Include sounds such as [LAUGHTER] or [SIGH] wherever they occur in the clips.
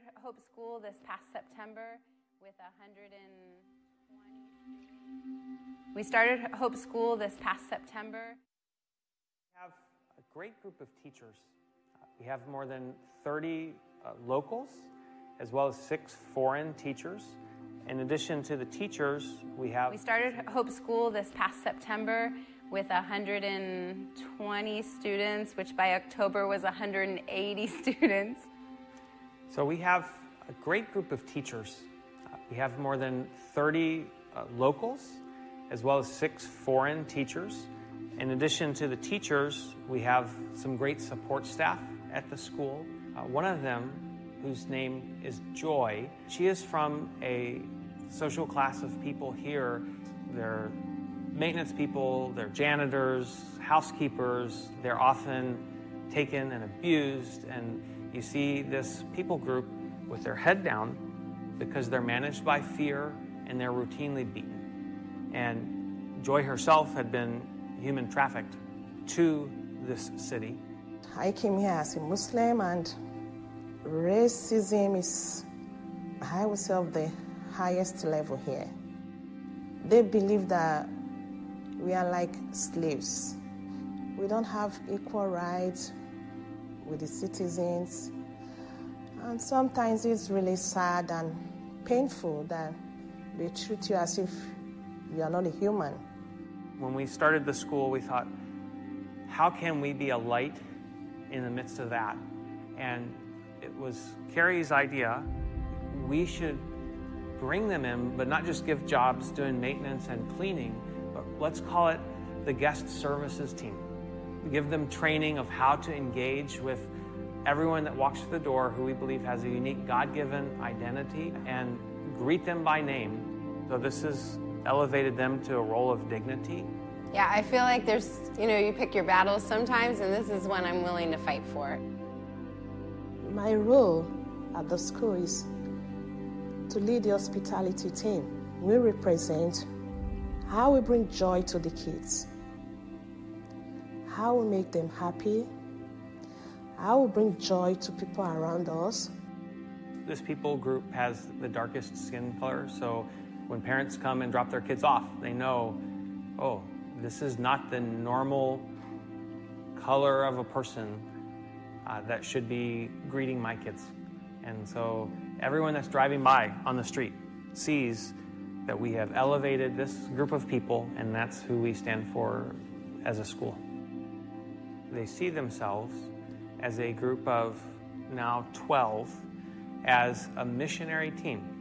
started Hope School this past September with 120. We started Hope School this past September. We have a great group of teachers. We have more than 30 uh, locals, as well as six foreign teachers. In addition to the teachers, we have. We started Hope School this past September with 120 students, which by October was 180 [LAUGHS] students. So we have a great group of teachers. Uh, we have more than 30 uh, locals, as well as six foreign teachers. In addition to the teachers, we have some great support staff at the school. Uh, one of them, whose name is Joy, she is from a social class of people here. They're maintenance people, they're janitors, housekeepers. They're often taken and abused. And you see this people group with their head down because they're managed by fear and they're routinely beaten. And Joy herself had been human trafficked to this city. I came here as a Muslim, and racism is, I would say, of the highest level here. They believe that we are like slaves. We don't have equal rights with the citizens. And sometimes it's really sad and painful that they treat you as if you are not a human. When we started the school, we thought, how can we be a light in the midst of that? And it was Carrie's idea. We should bring them in, but not just give jobs doing maintenance and cleaning, but let's call it the guest services team. Give them training of how to engage with everyone that walks through the door who we believe has a unique God given identity and greet them by name. So this has elevated them to a role of dignity. Yeah, I feel like there's, you know, you pick your battles sometimes, and this is one I'm willing to fight for. My role at the school is to lead the hospitality team. We represent how we bring joy to the kids, how will make them happy, I will bring joy to people around us. This people group has the darkest skin color, so when parents come and drop their kids off, they know, oh, this is not the normal color of a person uh, that should be greeting my kids. And so everyone that's driving by on the street sees that we have elevated this group of people, and that's who we stand for as a school. They see themselves as a group of now 12 as a missionary team.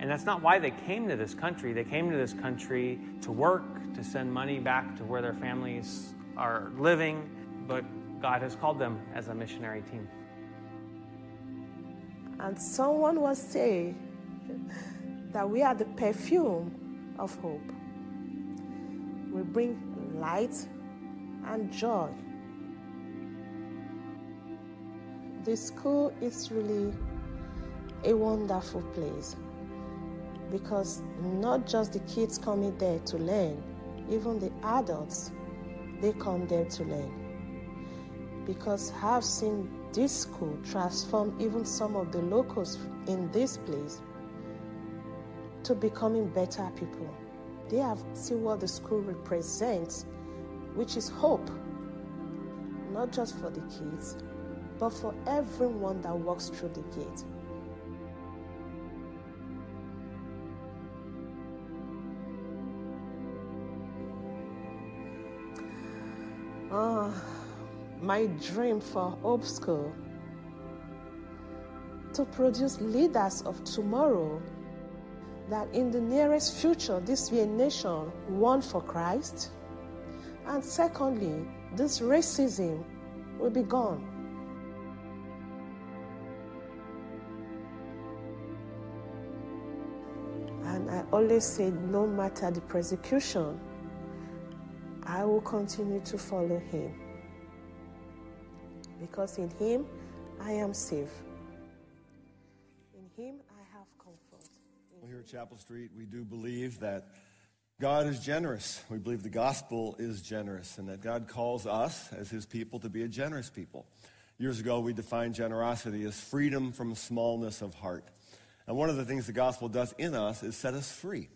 And that's not why they came to this country. They came to this country to work, to send money back to where their families are living, but God has called them as a missionary team. And someone was saying that we are the perfume of hope. We bring light and joy. The school is really a wonderful place because not just the kids coming there to learn, even the adults, they come there to learn. Because I've seen this school transform even some of the locals in this place to becoming better people. They have seen what the school represents, which is hope, not just for the kids, but for everyone that walks through the gate. Oh, my dream for Hope School to produce leaders of tomorrow that in the nearest future this be a nation one for Christ. And secondly, this racism will be gone. Always said, no matter the persecution, I will continue to follow him. Because in him I am safe. In him I have comfort. Well, here at Chapel Street, we do believe that God is generous. We believe the gospel is generous and that God calls us as his people to be a generous people. Years ago, we defined generosity as freedom from smallness of heart. And one of the things the gospel does in us is set us free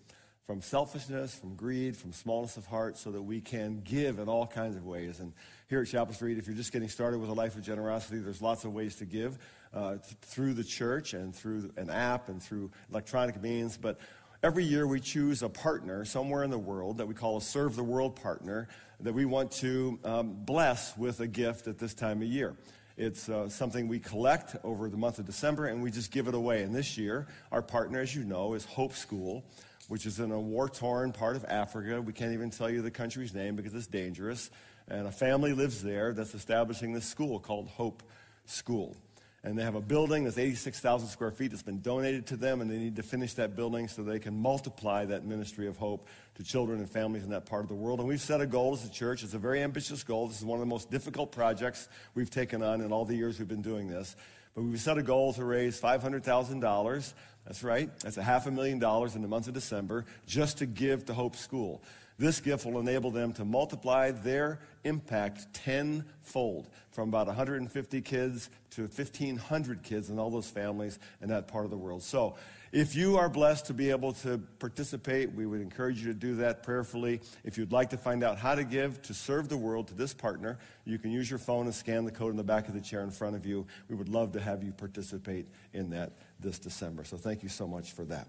from selfishness, from greed, from smallness of heart, so that we can give in all kinds of ways. And here at Chapel Street, if you're just getting started with a life of generosity, there's lots of ways to give uh, th- through the church and through an app and through electronic means. But every year we choose a partner somewhere in the world that we call a Serve the World partner that we want to um, bless with a gift at this time of year. It's uh, something we collect over the month of December and we just give it away. And this year, our partner, as you know, is Hope School, which is in a war torn part of Africa. We can't even tell you the country's name because it's dangerous. And a family lives there that's establishing this school called Hope School. And they have a building that's 86,000 square feet that's been donated to them, and they need to finish that building so they can multiply that ministry of hope to children and families in that part of the world. And we've set a goal as a church. It's a very ambitious goal. This is one of the most difficult projects we've taken on in all the years we've been doing this. But we've set a goal to raise $500,000. That's right. That's a half a million dollars in the month of December just to give to Hope School. This gift will enable them to multiply their impact tenfold from about 150 kids to 1,500 kids in all those families in that part of the world. So, if you are blessed to be able to participate, we would encourage you to do that prayerfully. If you'd like to find out how to give to serve the world to this partner, you can use your phone and scan the code in the back of the chair in front of you. We would love to have you participate in that this December. So, thank you so much for that.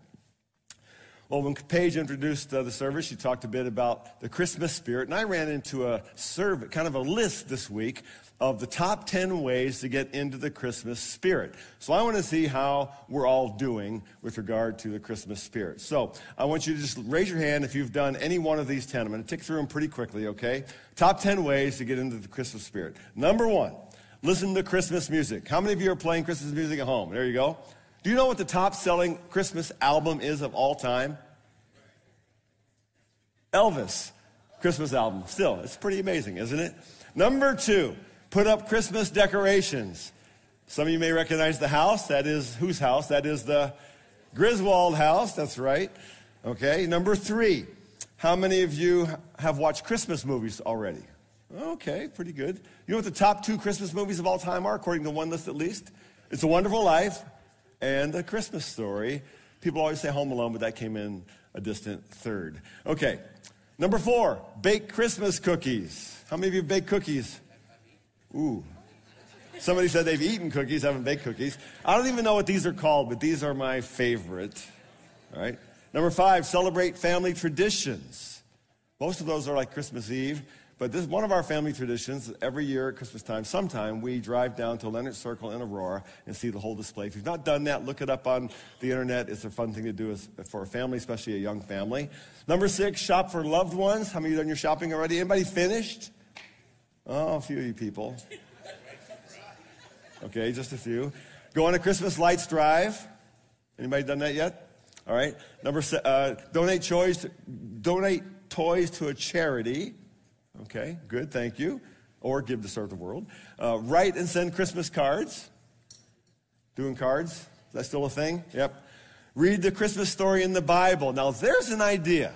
Well, when Paige introduced uh, the service, she talked a bit about the Christmas spirit, and I ran into a survey, kind of a list this week of the top 10 ways to get into the Christmas spirit. So I want to see how we're all doing with regard to the Christmas spirit. So I want you to just raise your hand if you've done any one of these 10. I'm going to tick through them pretty quickly, okay? Top 10 ways to get into the Christmas spirit. Number one, listen to Christmas music. How many of you are playing Christmas music at home? There you go. Do you know what the top selling Christmas album is of all time? Elvis Christmas album. Still, it's pretty amazing, isn't it? Number two, put up Christmas decorations. Some of you may recognize the house. That is whose house? That is the Griswold house. That's right. Okay. Number three, how many of you have watched Christmas movies already? Okay, pretty good. You know what the top two Christmas movies of all time are, according to one list at least? It's A Wonderful Life and A Christmas Story. People always say Home Alone, but that came in a distant third. Okay, number four, bake Christmas cookies. How many of you bake cookies? Ooh. Somebody said they've eaten cookies, haven't baked cookies. I don't even know what these are called, but these are my favorite. All right. Number five, celebrate family traditions. Most of those are like Christmas Eve. But this is one of our family traditions. Every year at Christmas time, sometime, we drive down to Leonard Circle in Aurora and see the whole display. If you've not done that, look it up on the internet. It's a fun thing to do for a family, especially a young family. Number six, shop for loved ones. How many of you done your shopping already? Anybody finished? Oh, a few of you people. Okay, just a few. Go on a Christmas lights drive. Anybody done that yet? All right. Number uh, donate toys. Donate toys to a charity. Okay, good, thank you. Or give to serve the world. Uh, write and send Christmas cards. Doing cards? Is that still a thing? Yep. Read the Christmas story in the Bible. Now, there's an idea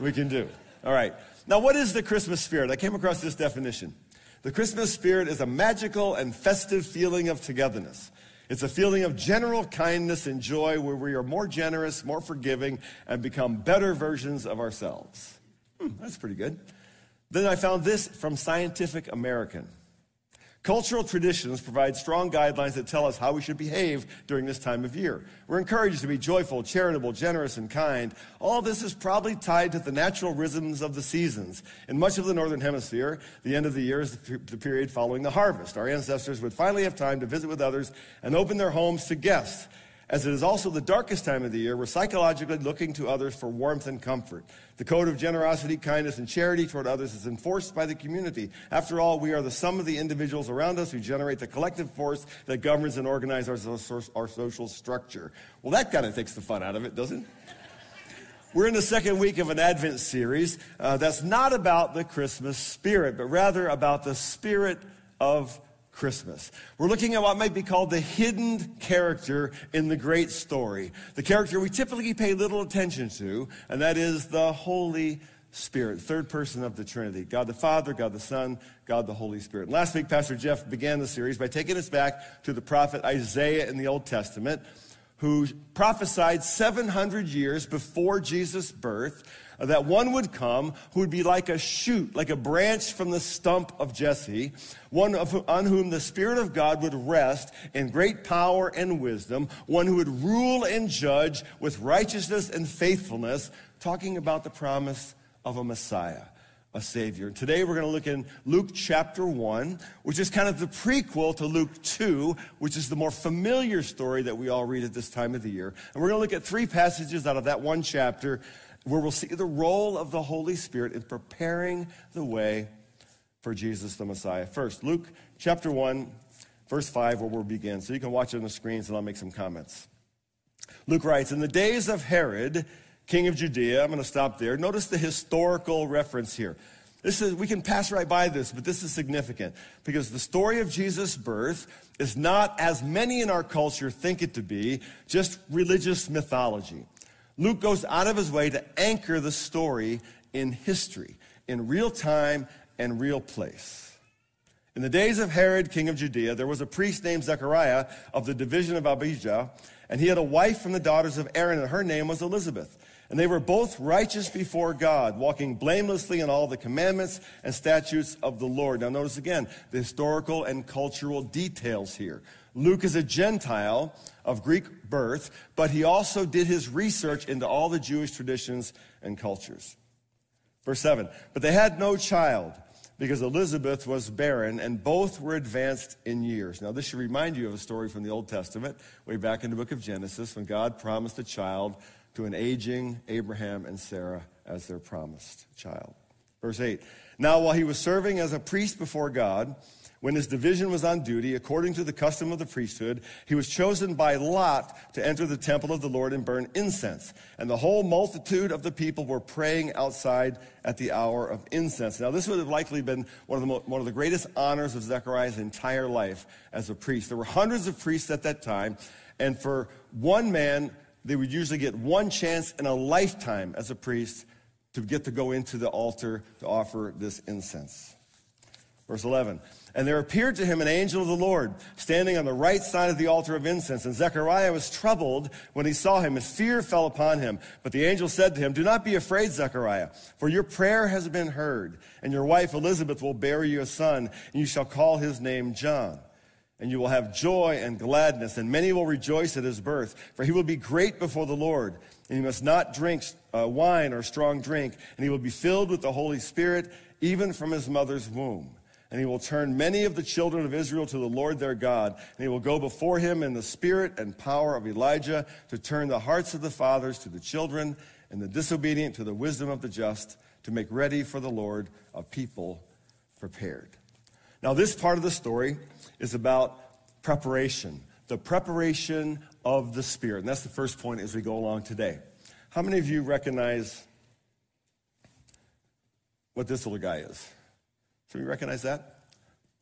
we can do. All right. Now, what is the Christmas spirit? I came across this definition. The Christmas spirit is a magical and festive feeling of togetherness. It's a feeling of general kindness and joy where we are more generous, more forgiving, and become better versions of ourselves. Hmm, that's pretty good. Then I found this from Scientific American. Cultural traditions provide strong guidelines that tell us how we should behave during this time of year. We're encouraged to be joyful, charitable, generous, and kind. All this is probably tied to the natural rhythms of the seasons. In much of the Northern Hemisphere, the end of the year is the period following the harvest. Our ancestors would finally have time to visit with others and open their homes to guests as it is also the darkest time of the year, we're psychologically looking to others for warmth and comfort. The code of generosity, kindness, and charity toward others is enforced by the community. After all, we are the sum of the individuals around us who generate the collective force that governs and organizes our, our social structure. Well, that kind of takes the fun out of it, doesn't it? We're in the second week of an Advent series uh, that's not about the Christmas spirit, but rather about the spirit of Christmas. We're looking at what might be called the hidden character in the great story, the character we typically pay little attention to, and that is the Holy Spirit, third person of the Trinity God the Father, God the Son, God the Holy Spirit. Last week, Pastor Jeff began the series by taking us back to the prophet Isaiah in the Old Testament, who prophesied 700 years before Jesus' birth that one would come who would be like a shoot, like a branch from the stump of Jesse, one of, on whom the Spirit of God would rest in great power and wisdom, one who would rule and judge with righteousness and faithfulness, talking about the promise of a Messiah, a Savior. Today we're going to look in Luke chapter 1, which is kind of the prequel to Luke 2, which is the more familiar story that we all read at this time of the year. And we're going to look at three passages out of that one chapter where we'll see the role of the Holy Spirit in preparing the way for Jesus the Messiah. First, Luke chapter 1, verse 5, where we'll begin. So you can watch it on the screens and I'll make some comments. Luke writes, In the days of Herod, king of Judea. I'm going to stop there. Notice the historical reference here. This is, we can pass right by this, but this is significant because the story of Jesus' birth is not, as many in our culture think it to be, just religious mythology. Luke goes out of his way to anchor the story in history, in real time and real place. In the days of Herod, king of Judea, there was a priest named Zechariah of the division of Abijah, and he had a wife from the daughters of Aaron, and her name was Elizabeth. And they were both righteous before God, walking blamelessly in all the commandments and statutes of the Lord. Now, notice again the historical and cultural details here. Luke is a Gentile of Greek birth, but he also did his research into all the Jewish traditions and cultures. Verse 7 But they had no child because Elizabeth was barren, and both were advanced in years. Now, this should remind you of a story from the Old Testament, way back in the book of Genesis, when God promised a child to an aging Abraham and Sarah as their promised child. Verse 8 Now, while he was serving as a priest before God, when his division was on duty, according to the custom of the priesthood, he was chosen by Lot to enter the temple of the Lord and burn incense. And the whole multitude of the people were praying outside at the hour of incense. Now, this would have likely been one of the, one of the greatest honors of Zechariah's entire life as a priest. There were hundreds of priests at that time, and for one man they would usually get one chance in a lifetime as a priest to get to go into the altar to offer this incense. Verse 11. And there appeared to him an angel of the Lord standing on the right side of the altar of incense. And Zechariah was troubled when he saw him, and fear fell upon him. But the angel said to him, Do not be afraid, Zechariah, for your prayer has been heard, and your wife Elizabeth will bear you a son, and you shall call his name John and you will have joy and gladness, and many will rejoice at his birth, for he will be great before the Lord. And he must not drink uh, wine or strong drink, and he will be filled with the Holy Spirit, even from his mother's womb. And he will turn many of the children of Israel to the Lord their God, and he will go before him in the spirit and power of Elijah to turn the hearts of the fathers to the children, and the disobedient to the wisdom of the just, to make ready for the Lord a people prepared. Now, this part of the story is about preparation, the preparation of the Spirit. And that's the first point as we go along today. How many of you recognize what this little guy is? Do you recognize that?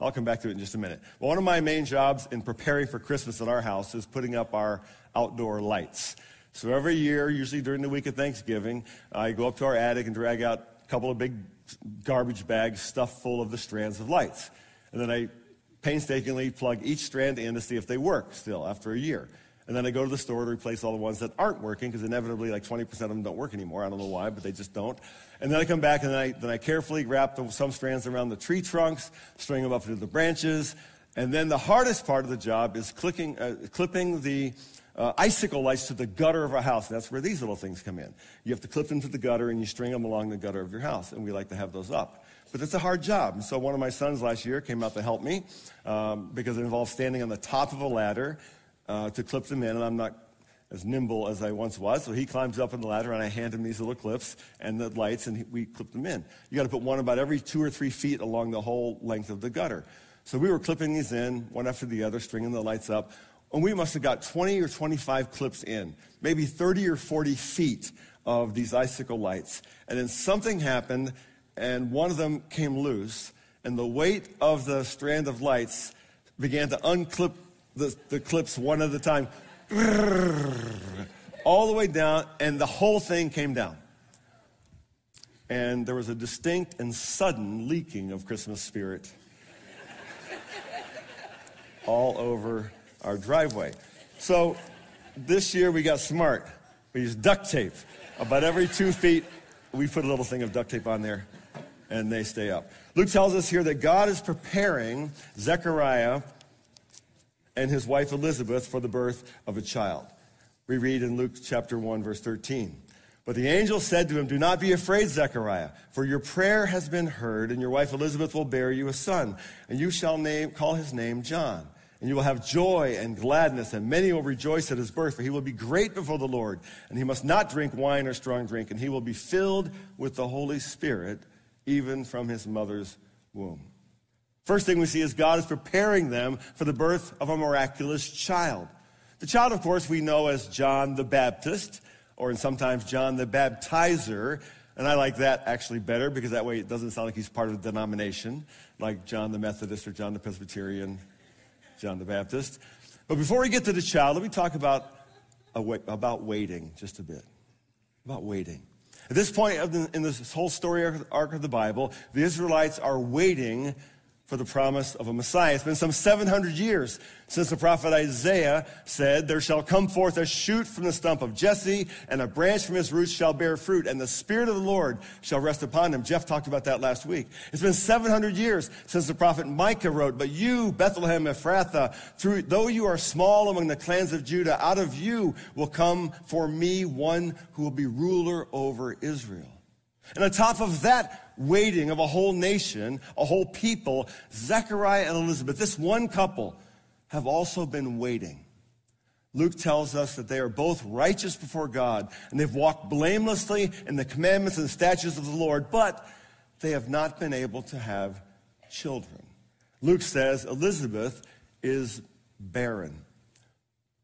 I'll come back to it in just a minute. Well, one of my main jobs in preparing for Christmas at our house is putting up our outdoor lights. So every year, usually during the week of Thanksgiving, I go up to our attic and drag out a couple of big garbage bags stuffed full of the strands of lights. And then I painstakingly plug each strand in to see if they work still after a year. And then I go to the store to replace all the ones that aren't working because inevitably like 20% of them don't work anymore. I don't know why, but they just don't. And then I come back and then I, then I carefully wrap the, some strands around the tree trunks, string them up to the branches. And then the hardest part of the job is clicking, uh, clipping the uh, icicle lights to the gutter of our house. That's where these little things come in. You have to clip them to the gutter and you string them along the gutter of your house. And we like to have those up. But it's a hard job. So one of my sons last year came out to help me um, because it involves standing on the top of a ladder uh, to clip them in, and I'm not as nimble as I once was. So he climbs up on the ladder, and I hand him these little clips and the lights, and we clip them in. You got to put one about every two or three feet along the whole length of the gutter. So we were clipping these in, one after the other, stringing the lights up. And we must have got 20 or 25 clips in, maybe 30 or 40 feet of these icicle lights. And then something happened and one of them came loose, and the weight of the strand of lights began to unclip the, the clips one at a time, all the way down, and the whole thing came down. and there was a distinct and sudden leaking of Christmas spirit all over our driveway. So this year we got smart. We used duct tape. About every two feet, we put a little thing of duct tape on there, and they stay up. Luke tells us here that God is preparing Zechariah and his wife Elizabeth for the birth of a child. We read in Luke chapter 1, verse 13. But the angel said to him, Do not be afraid, Zechariah, for your prayer has been heard, and your wife Elizabeth will bear you a son, and you shall name, call his name John. And you will have joy and gladness, and many will rejoice at his birth, for he will be great before the Lord, and he must not drink wine or strong drink, and he will be filled with the Holy Spirit, even from his mother's womb. First thing we see is God is preparing them for the birth of a miraculous child. The child, of course, we know as John the Baptist, or sometimes John the Baptizer. And I like that actually better because that way it doesn't sound like he's part of a denomination, like John the Methodist or John the Presbyterian, John the Baptist. But before we get to the child, let me talk about, about waiting just a bit. About waiting. At this point in this whole story arc of the Bible, the Israelites are waiting for the promise of a Messiah. It's been some 700 years since the prophet Isaiah said, There shall come forth a shoot from the stump of Jesse, and a branch from his roots shall bear fruit, and the Spirit of the Lord shall rest upon him. Jeff talked about that last week. It's been 700 years since the prophet Micah wrote, But you, Bethlehem Ephrathah, through, though you are small among the clans of Judah, out of you will come for me one who will be ruler over Israel. And on top of that waiting of a whole nation, a whole people, Zechariah and Elizabeth, this one couple, have also been waiting. Luke tells us that they are both righteous before God and they've walked blamelessly in the commandments and statutes of the Lord, but they have not been able to have children. Luke says Elizabeth is barren.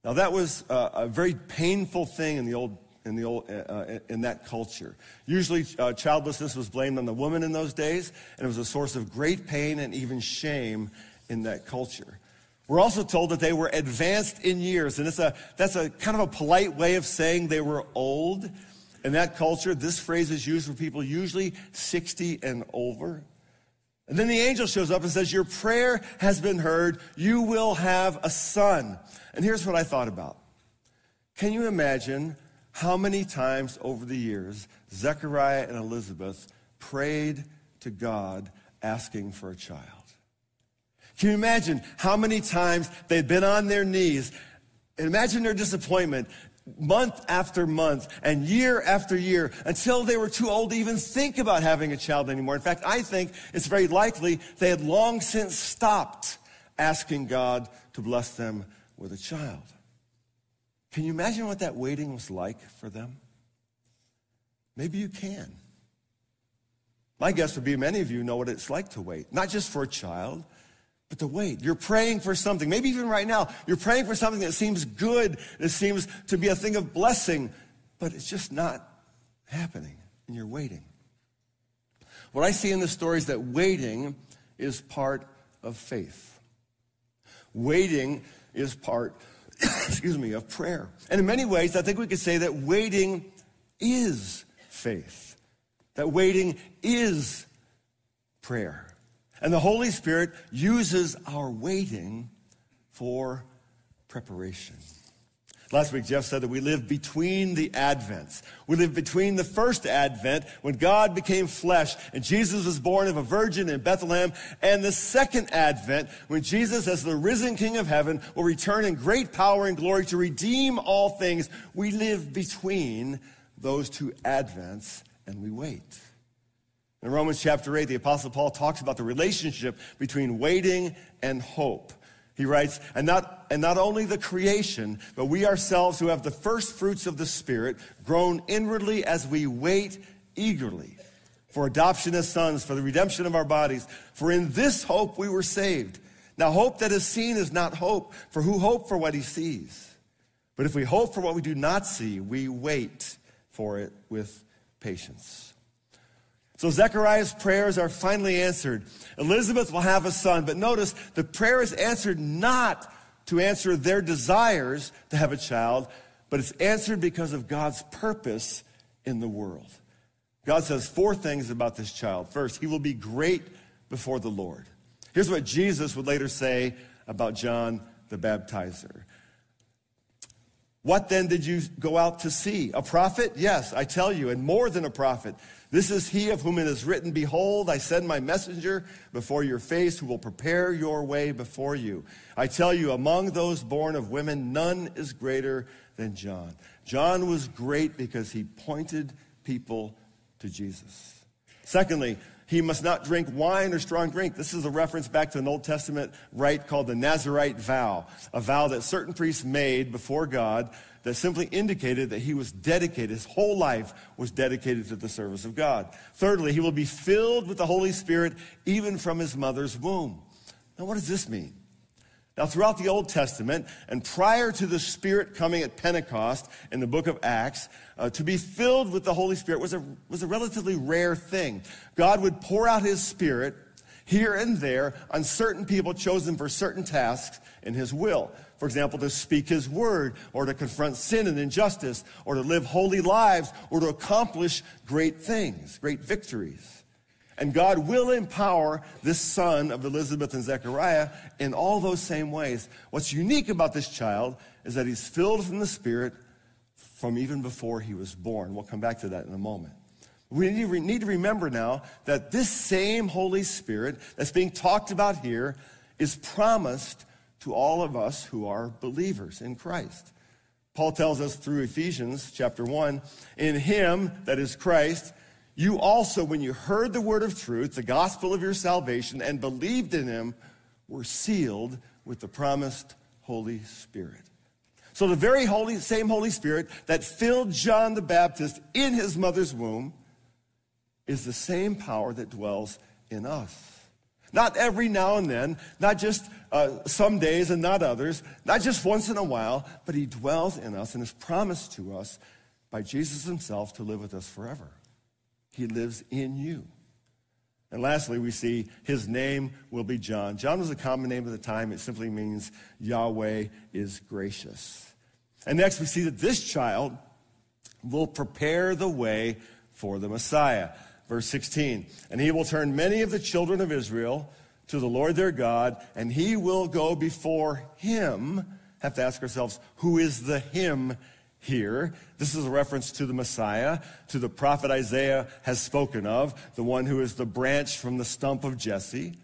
Now, that was a, a very painful thing in the Old in, the old, uh, uh, in that culture. Usually, uh, childlessness was blamed on the woman in those days, and it was a source of great pain and even shame in that culture. We're also told that they were advanced in years, and it's a, that's a kind of a polite way of saying they were old. In that culture, this phrase is used for people usually 60 and over. And then the angel shows up and says, Your prayer has been heard. You will have a son. And here's what I thought about. Can you imagine how many times over the years Zechariah and Elizabeth prayed to God asking for a child? Can you imagine how many times they'd been on their knees? And Imagine their disappointment month after month and year after year until they were too old to even think about having a child anymore. In fact, I think it's very likely they had long since stopped asking God to bless them with a child. Can you imagine what that waiting was like for them? Maybe you can. My guess would be many of you know what it's like to wait, not just for a child, but to wait. You're praying for something. Maybe even right now, you're praying for something that seems good, that seems to be a thing of blessing, but it's just not happening, and you're waiting. What I see in the story is that waiting is part of faith. Waiting is part [COUGHS] excuse me, of prayer. And in many ways, I think we could say that waiting is faith, that waiting is prayer. And the Holy Spirit uses our waiting for preparation. Last week, Jeff said that we live between the Advents. We live between the first Advent, when God became flesh and Jesus was born of a virgin in Bethlehem, and the second Advent, when Jesus, as the risen King of heaven, will return in great power and glory to redeem all things. We live between those two Advents, and we wait. In Romans chapter 8, the Apostle Paul talks about the relationship between waiting and hope. He writes, and not, and not only the creation, but we ourselves who have the first fruits of the Spirit, groan inwardly as we wait eagerly for adoption as sons, for the redemption of our bodies. For in this hope we were saved. Now, hope that is seen is not hope, for who hope for what he sees? But if we hope for what we do not see, we wait for it with patience. So Zechariah's prayers are finally answered. Elizabeth will have a son, but notice the prayer is answered not to answer their desires to have a child, but it's answered because of God's purpose in the world. God says four things about this child. First, he will be great before the Lord. Here's what Jesus would later say about John the Baptizer. What then did you go out to see? A prophet? Yes, I tell you, and more than a prophet. This is he of whom it is written, Behold, I send my messenger before your face who will prepare your way before you. I tell you, among those born of women, none is greater than John. John was great because he pointed people to Jesus. Secondly, he must not drink wine or strong drink. This is a reference back to an Old Testament rite called the Nazarite vow, a vow that certain priests made before God that simply indicated that he was dedicated, his whole life was dedicated to the service of God. Thirdly, he will be filled with the Holy Spirit even from his mother's womb. Now, what does this mean? Now, throughout the Old Testament and prior to the Spirit coming at Pentecost in the book of Acts, uh, to be filled with the Holy Spirit was a, was a relatively rare thing. God would pour out His Spirit here and there on certain people chosen for certain tasks in His will. For example, to speak His word, or to confront sin and injustice, or to live holy lives, or to accomplish great things, great victories. And God will empower this son of Elizabeth and Zechariah in all those same ways. What's unique about this child is that he's filled from the Spirit from even before he was born. We'll come back to that in a moment. We need to remember now that this same Holy Spirit that's being talked about here is promised to all of us who are believers in Christ. Paul tells us through Ephesians chapter 1 in him, that is Christ, you also, when you heard the word of truth, the gospel of your salvation, and believed in him, were sealed with the promised Holy Spirit. So the very holy, same Holy Spirit that filled John the Baptist in his mother's womb is the same power that dwells in us. Not every now and then, not just uh, some days and not others, not just once in a while, but he dwells in us and is promised to us by Jesus himself to live with us forever. He lives in you. And lastly, we see his name will be John. John was a common name at the time. It simply means Yahweh is gracious. And next, we see that this child will prepare the way for the Messiah. Verse 16, and he will turn many of the children of Israel to the Lord their God, and he will go before him. Have to ask ourselves, who is the him here. This is a reference to the Messiah, to the prophet Isaiah has spoken of, the one who is the branch from the stump of Jesse.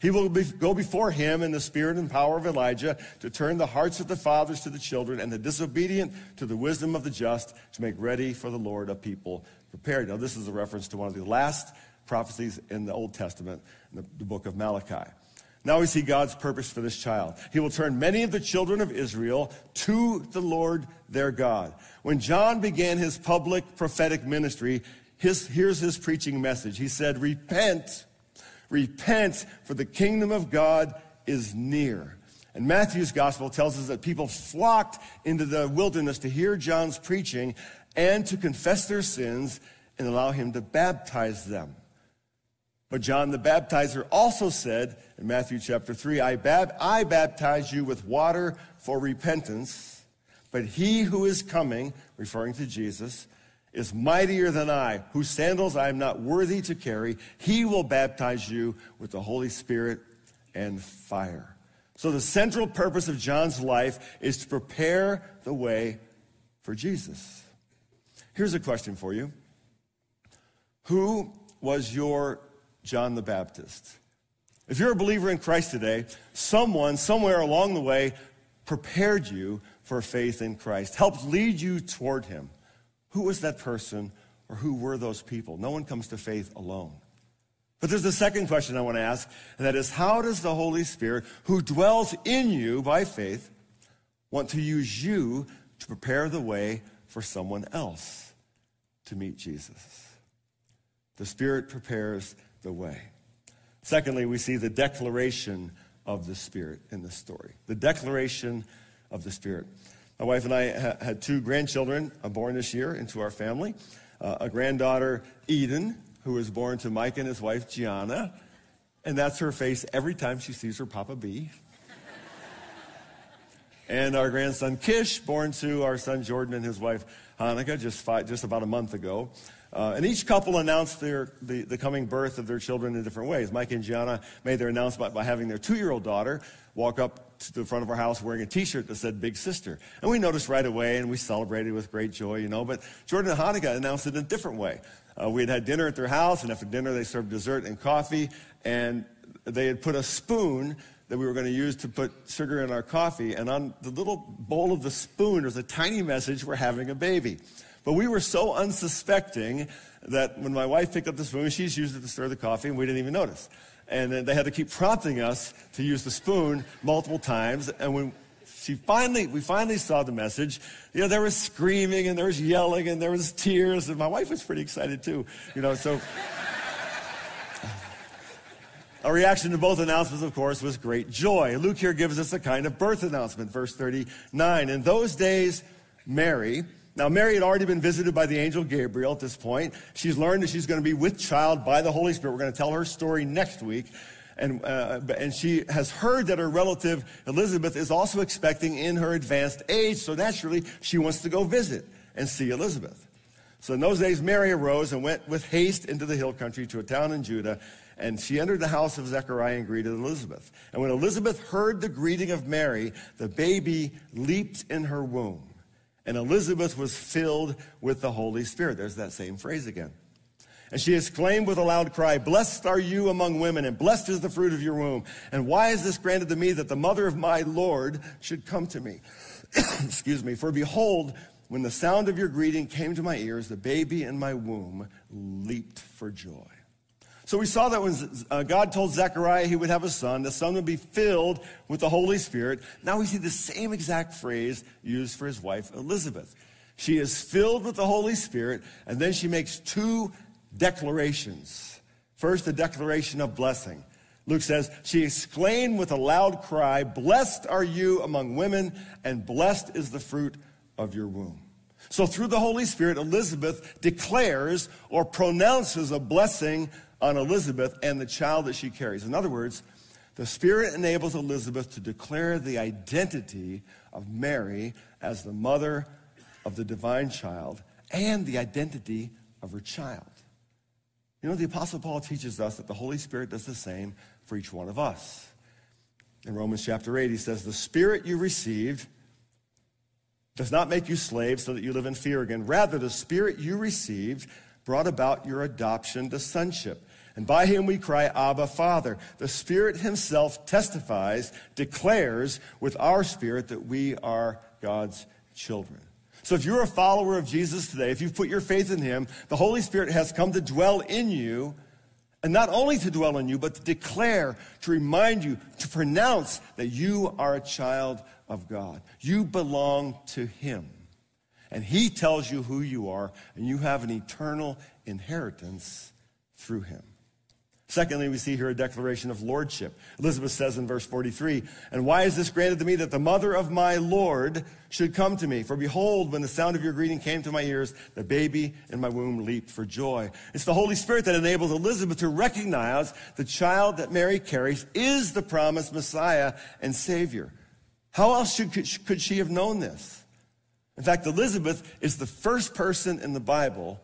He will be, go before him in the spirit and power of Elijah to turn the hearts of the fathers to the children and the disobedient to the wisdom of the just to make ready for the Lord a people prepared. Now, this is a reference to one of the last prophecies in the Old Testament, in the, the book of Malachi. Now we see God's purpose for this child. He will turn many of the children of Israel to the Lord their God. When John began his public prophetic ministry, his, here's his preaching message. He said, Repent, repent, for the kingdom of God is near. And Matthew's gospel tells us that people flocked into the wilderness to hear John's preaching and to confess their sins and allow him to baptize them. But John the Baptizer also said in Matthew chapter 3 I, bab- I baptize you with water for repentance, but he who is coming, referring to Jesus, is mightier than I, whose sandals I am not worthy to carry. He will baptize you with the Holy Spirit and fire. So, the central purpose of John's life is to prepare the way for Jesus. Here's a question for you Who was your John the Baptist. If you're a believer in Christ today, someone somewhere along the way prepared you for faith in Christ, helped lead you toward him. Who was that person or who were those people? No one comes to faith alone. But there's a second question I want to ask, and that is how does the Holy Spirit, who dwells in you by faith, want to use you to prepare the way for someone else to meet Jesus? The Spirit prepares the way. Secondly, we see the declaration of the Spirit in this story. The declaration of the Spirit. My wife and I ha- had two grandchildren born this year into our family uh, a granddaughter, Eden, who was born to Mike and his wife, Gianna. And that's her face every time she sees her Papa B. [LAUGHS] and our grandson, Kish, born to our son Jordan and his wife, Hanukkah, just, five, just about a month ago. Uh, and each couple announced their, the, the coming birth of their children in different ways. Mike and Gianna made their announcement by having their two year old daughter walk up to the front of our house wearing a t shirt that said Big Sister. And we noticed right away and we celebrated with great joy, you know. But Jordan and Hanukkah announced it in a different way. Uh, we had had dinner at their house, and after dinner, they served dessert and coffee. And they had put a spoon that we were going to use to put sugar in our coffee. And on the little bowl of the spoon was a tiny message we're having a baby. But we were so unsuspecting that when my wife picked up the spoon, she's used it to stir the coffee, and we didn't even notice. And then they had to keep prompting us to use the spoon multiple times. And when she finally, we finally saw the message, you know, there was screaming and there was yelling and there was tears, and my wife was pretty excited too, you know, so. [LAUGHS] Our reaction to both announcements, of course, was great joy. Luke here gives us a kind of birth announcement, verse 39. In those days, Mary, now, Mary had already been visited by the angel Gabriel at this point. She's learned that she's going to be with child by the Holy Spirit. We're going to tell her story next week. And, uh, and she has heard that her relative Elizabeth is also expecting in her advanced age. So naturally, she wants to go visit and see Elizabeth. So in those days, Mary arose and went with haste into the hill country to a town in Judah. And she entered the house of Zechariah and greeted Elizabeth. And when Elizabeth heard the greeting of Mary, the baby leaped in her womb. And Elizabeth was filled with the Holy Spirit. There's that same phrase again. And she exclaimed with a loud cry, Blessed are you among women, and blessed is the fruit of your womb. And why is this granted to me that the mother of my Lord should come to me? [COUGHS] Excuse me. For behold, when the sound of your greeting came to my ears, the baby in my womb leaped for joy. So we saw that when uh, God told Zechariah he would have a son, the son would be filled with the Holy Spirit. Now we see the same exact phrase used for his wife, Elizabeth. She is filled with the Holy Spirit, and then she makes two declarations. First, a declaration of blessing. Luke says, She exclaimed with a loud cry, Blessed are you among women, and blessed is the fruit of your womb. So, through the Holy Spirit, Elizabeth declares or pronounces a blessing on Elizabeth and the child that she carries. In other words, the Spirit enables Elizabeth to declare the identity of Mary as the mother of the divine child and the identity of her child. You know, the Apostle Paul teaches us that the Holy Spirit does the same for each one of us. In Romans chapter 8, he says, The Spirit you received does not make you slaves so that you live in fear again. Rather, the Spirit you received brought about your adoption to sonship. And by him we cry, Abba, Father. The Spirit himself testifies, declares with our spirit that we are God's children. So if you're a follower of Jesus today, if you've put your faith in him, the Holy Spirit has come to dwell in you. And not only to dwell in you, but to declare, to remind you, to pronounce that you are a child of God. You belong to him. And he tells you who you are, and you have an eternal inheritance through him. Secondly, we see here a declaration of lordship. Elizabeth says in verse 43, And why is this granted to me that the mother of my Lord should come to me? For behold, when the sound of your greeting came to my ears, the baby in my womb leaped for joy. It's the Holy Spirit that enables Elizabeth to recognize the child that Mary carries is the promised Messiah and Savior. How else should, could she have known this? In fact, Elizabeth is the first person in the Bible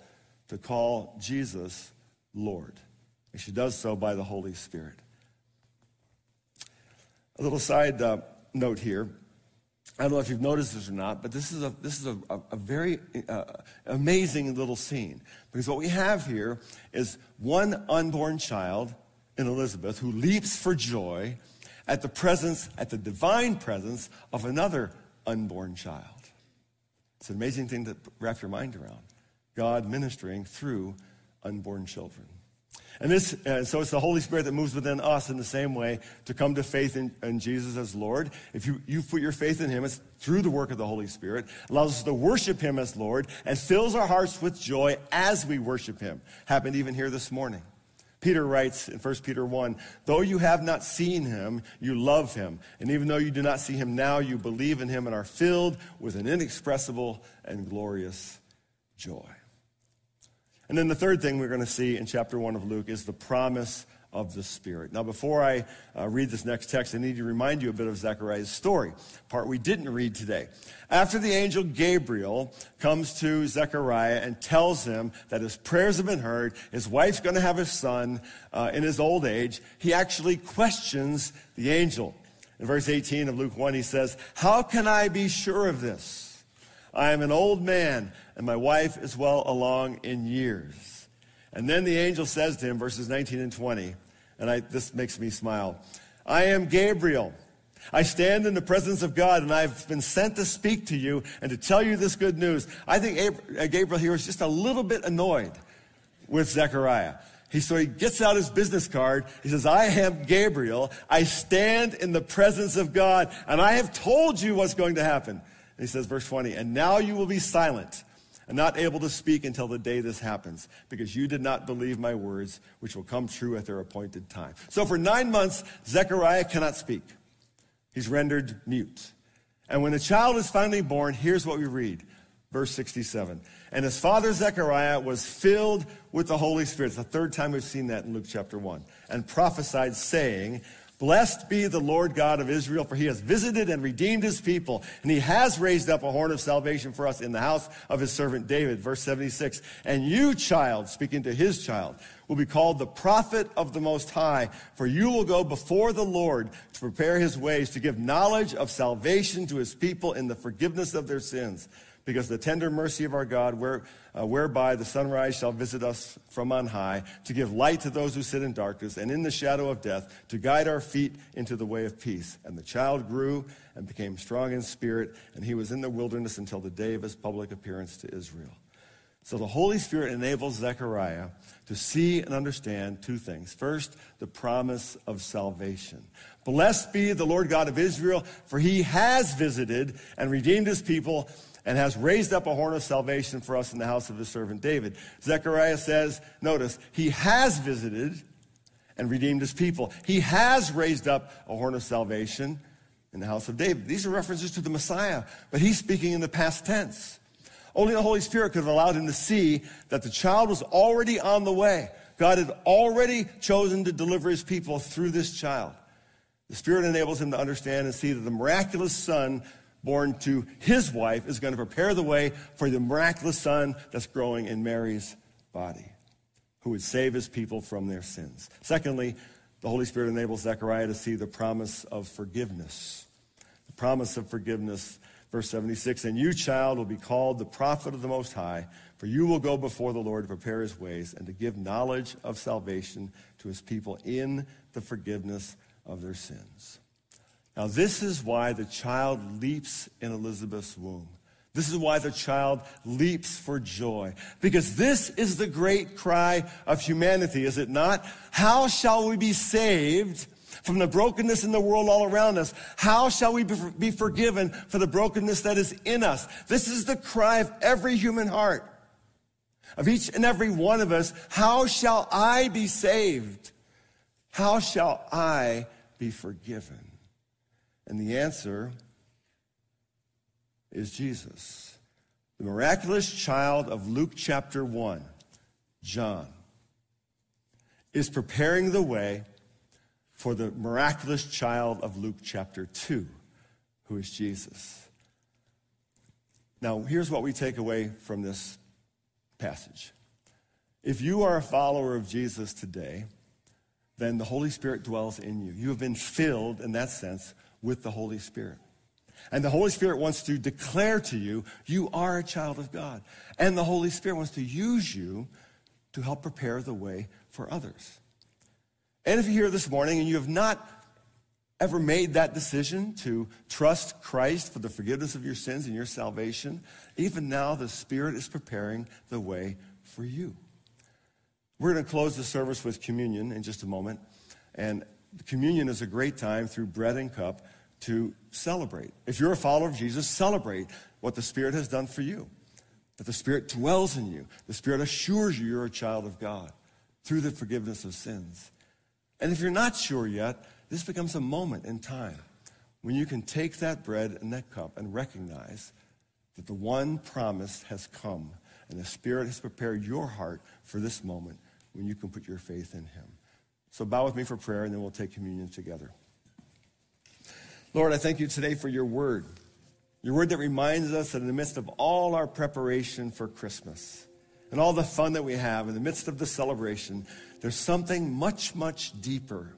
to call Jesus Lord. And she does so by the Holy Spirit. A little side uh, note here. I don't know if you've noticed this or not, but this is a, this is a, a, a very uh, amazing little scene. Because what we have here is one unborn child in Elizabeth who leaps for joy at the presence, at the divine presence of another unborn child. It's an amazing thing to wrap your mind around. God ministering through unborn children. And this, uh, so it's the Holy Spirit that moves within us in the same way to come to faith in, in, Jesus as Lord. If you, you put your faith in Him, it's through the work of the Holy Spirit, allows us to worship Him as Lord, and fills our hearts with joy as we worship Him. Happened even here this morning. Peter writes in 1 Peter 1 Though you have not seen him, you love him. And even though you do not see him now, you believe in him and are filled with an inexpressible and glorious joy. And then the third thing we're going to see in chapter 1 of Luke is the promise of the Spirit. Now, before I uh, read this next text, I need to remind you a bit of Zechariah's story, part we didn't read today. After the angel Gabriel comes to Zechariah and tells him that his prayers have been heard, his wife's going to have a son uh, in his old age, he actually questions the angel. In verse 18 of Luke 1, he says, How can I be sure of this? I am an old man, and my wife is well along in years. And then the angel says to him, verses 19 and 20, and I, this makes me smile I am Gabriel. I stand in the presence of God, and I've been sent to speak to you and to tell you this good news. I think uh, Gabriel here is just a little bit annoyed with Zechariah. He, so he gets out his business card. He says, I am Gabriel. I stand in the presence of God, and I have told you what's going to happen. He says, verse 20, and now you will be silent and not able to speak until the day this happens, because you did not believe my words, which will come true at their appointed time. So for nine months, Zechariah cannot speak. He's rendered mute. And when the child is finally born, here's what we read. Verse 67. And his father Zechariah was filled with the Holy Spirit. It's the third time we've seen that in Luke chapter 1. And prophesied, saying, Blessed be the Lord God of Israel, for he has visited and redeemed his people, and he has raised up a horn of salvation for us in the house of his servant David. Verse 76. And you, child, speaking to his child, will be called the prophet of the Most High, for you will go before the Lord to prepare his ways, to give knowledge of salvation to his people in the forgiveness of their sins because the tender mercy of our God, where, uh, whereby the sunrise shall visit us from on high, to give light to those who sit in darkness, and in the shadow of death, to guide our feet into the way of peace. And the child grew and became strong in spirit, and he was in the wilderness until the day of his public appearance to Israel. So the Holy Spirit enables Zechariah to see and understand two things. First, the promise of salvation. Blessed be the Lord God of Israel, for he has visited and redeemed his people and has raised up a horn of salvation for us in the house of his servant David. Zechariah says, notice, he has visited and redeemed his people. He has raised up a horn of salvation in the house of David. These are references to the Messiah, but he's speaking in the past tense. Only the Holy Spirit could have allowed him to see that the child was already on the way. God had already chosen to deliver his people through this child. The Spirit enables him to understand and see that the miraculous Son born to his wife is going to prepare the way for the miraculous son that's growing in Mary's body, who would save his people from their sins. Secondly, the Holy Spirit enables Zechariah to see the promise of forgiveness. The promise of forgiveness, verse 76 And you, child, will be called the prophet of the Most High, for you will go before the Lord to prepare his ways and to give knowledge of salvation to his people in the forgiveness of their sins. Now, this is why the child leaps in Elizabeth's womb. This is why the child leaps for joy. Because this is the great cry of humanity, is it not? How shall we be saved from the brokenness in the world all around us? How shall we be forgiven for the brokenness that is in us? This is the cry of every human heart, of each and every one of us. How shall I be saved? How shall I be forgiven? And the answer is Jesus. The miraculous child of Luke chapter 1, John, is preparing the way for the miraculous child of Luke chapter 2, who is Jesus. Now, here's what we take away from this passage. If you are a follower of Jesus today, then the Holy Spirit dwells in you. You have been filled, in that sense, with the Holy Spirit. And the Holy Spirit wants to declare to you, you are a child of God. And the Holy Spirit wants to use you to help prepare the way for others. And if you're here this morning and you have not ever made that decision to trust Christ for the forgiveness of your sins and your salvation, even now the Spirit is preparing the way for you. We're going to close the service with communion in just a moment. And communion is a great time through bread and cup to celebrate. If you're a follower of Jesus, celebrate what the Spirit has done for you. That the Spirit dwells in you. The Spirit assures you you're a child of God through the forgiveness of sins. And if you're not sure yet, this becomes a moment in time when you can take that bread and that cup and recognize that the one promise has come and the Spirit has prepared your heart for this moment when you can put your faith in Him. So bow with me for prayer, and then we'll take communion together. Lord, I thank you today for your word. Your word that reminds us that in the midst of all our preparation for Christmas and all the fun that we have, in the midst of the celebration, there's something much, much deeper.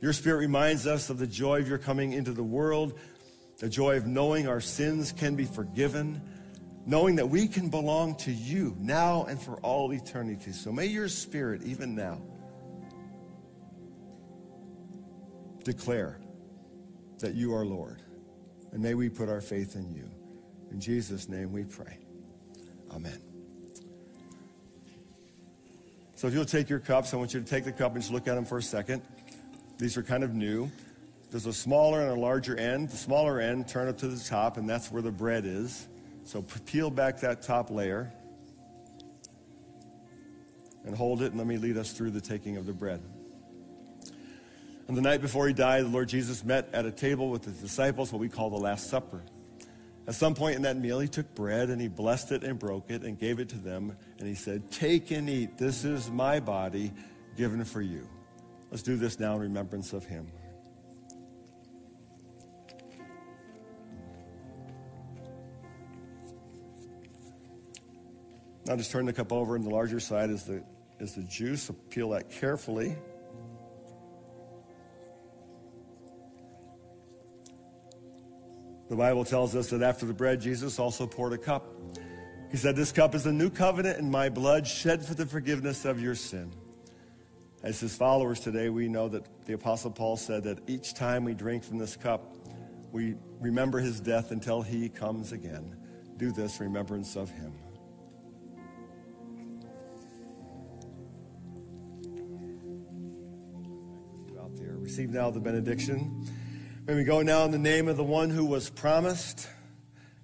Your spirit reminds us of the joy of your coming into the world, the joy of knowing our sins can be forgiven, knowing that we can belong to you now and for all eternity. So may your spirit, even now, declare that you are Lord. And may we put our faith in you. In Jesus' name we pray. Amen. So if you'll take your cups, I want you to take the cup and just look at them for a second. These are kind of new. There's a smaller and a larger end. The smaller end, turn it to the top, and that's where the bread is. So peel back that top layer and hold it, and let me lead us through the taking of the bread. On the night before he died, the Lord Jesus met at a table with his disciples, what we call the Last Supper. At some point in that meal, he took bread and he blessed it and broke it and gave it to them. And he said, Take and eat. This is my body given for you. Let's do this now in remembrance of him. Now just turn the cup over, and the larger side is the, is the juice. So peel that carefully. The Bible tells us that after the bread, Jesus also poured a cup. He said, This cup is a new covenant in my blood, shed for the forgiveness of your sin. As his followers today, we know that the Apostle Paul said that each time we drink from this cup, we remember his death until he comes again. Do this remembrance of him. Out there. Receive now the benediction. May we go now in the name of the one who was promised,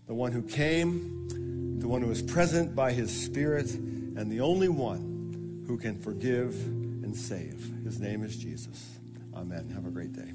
the one who came, the one who is present by his Spirit, and the only one who can forgive and save. His name is Jesus. Amen. Have a great day.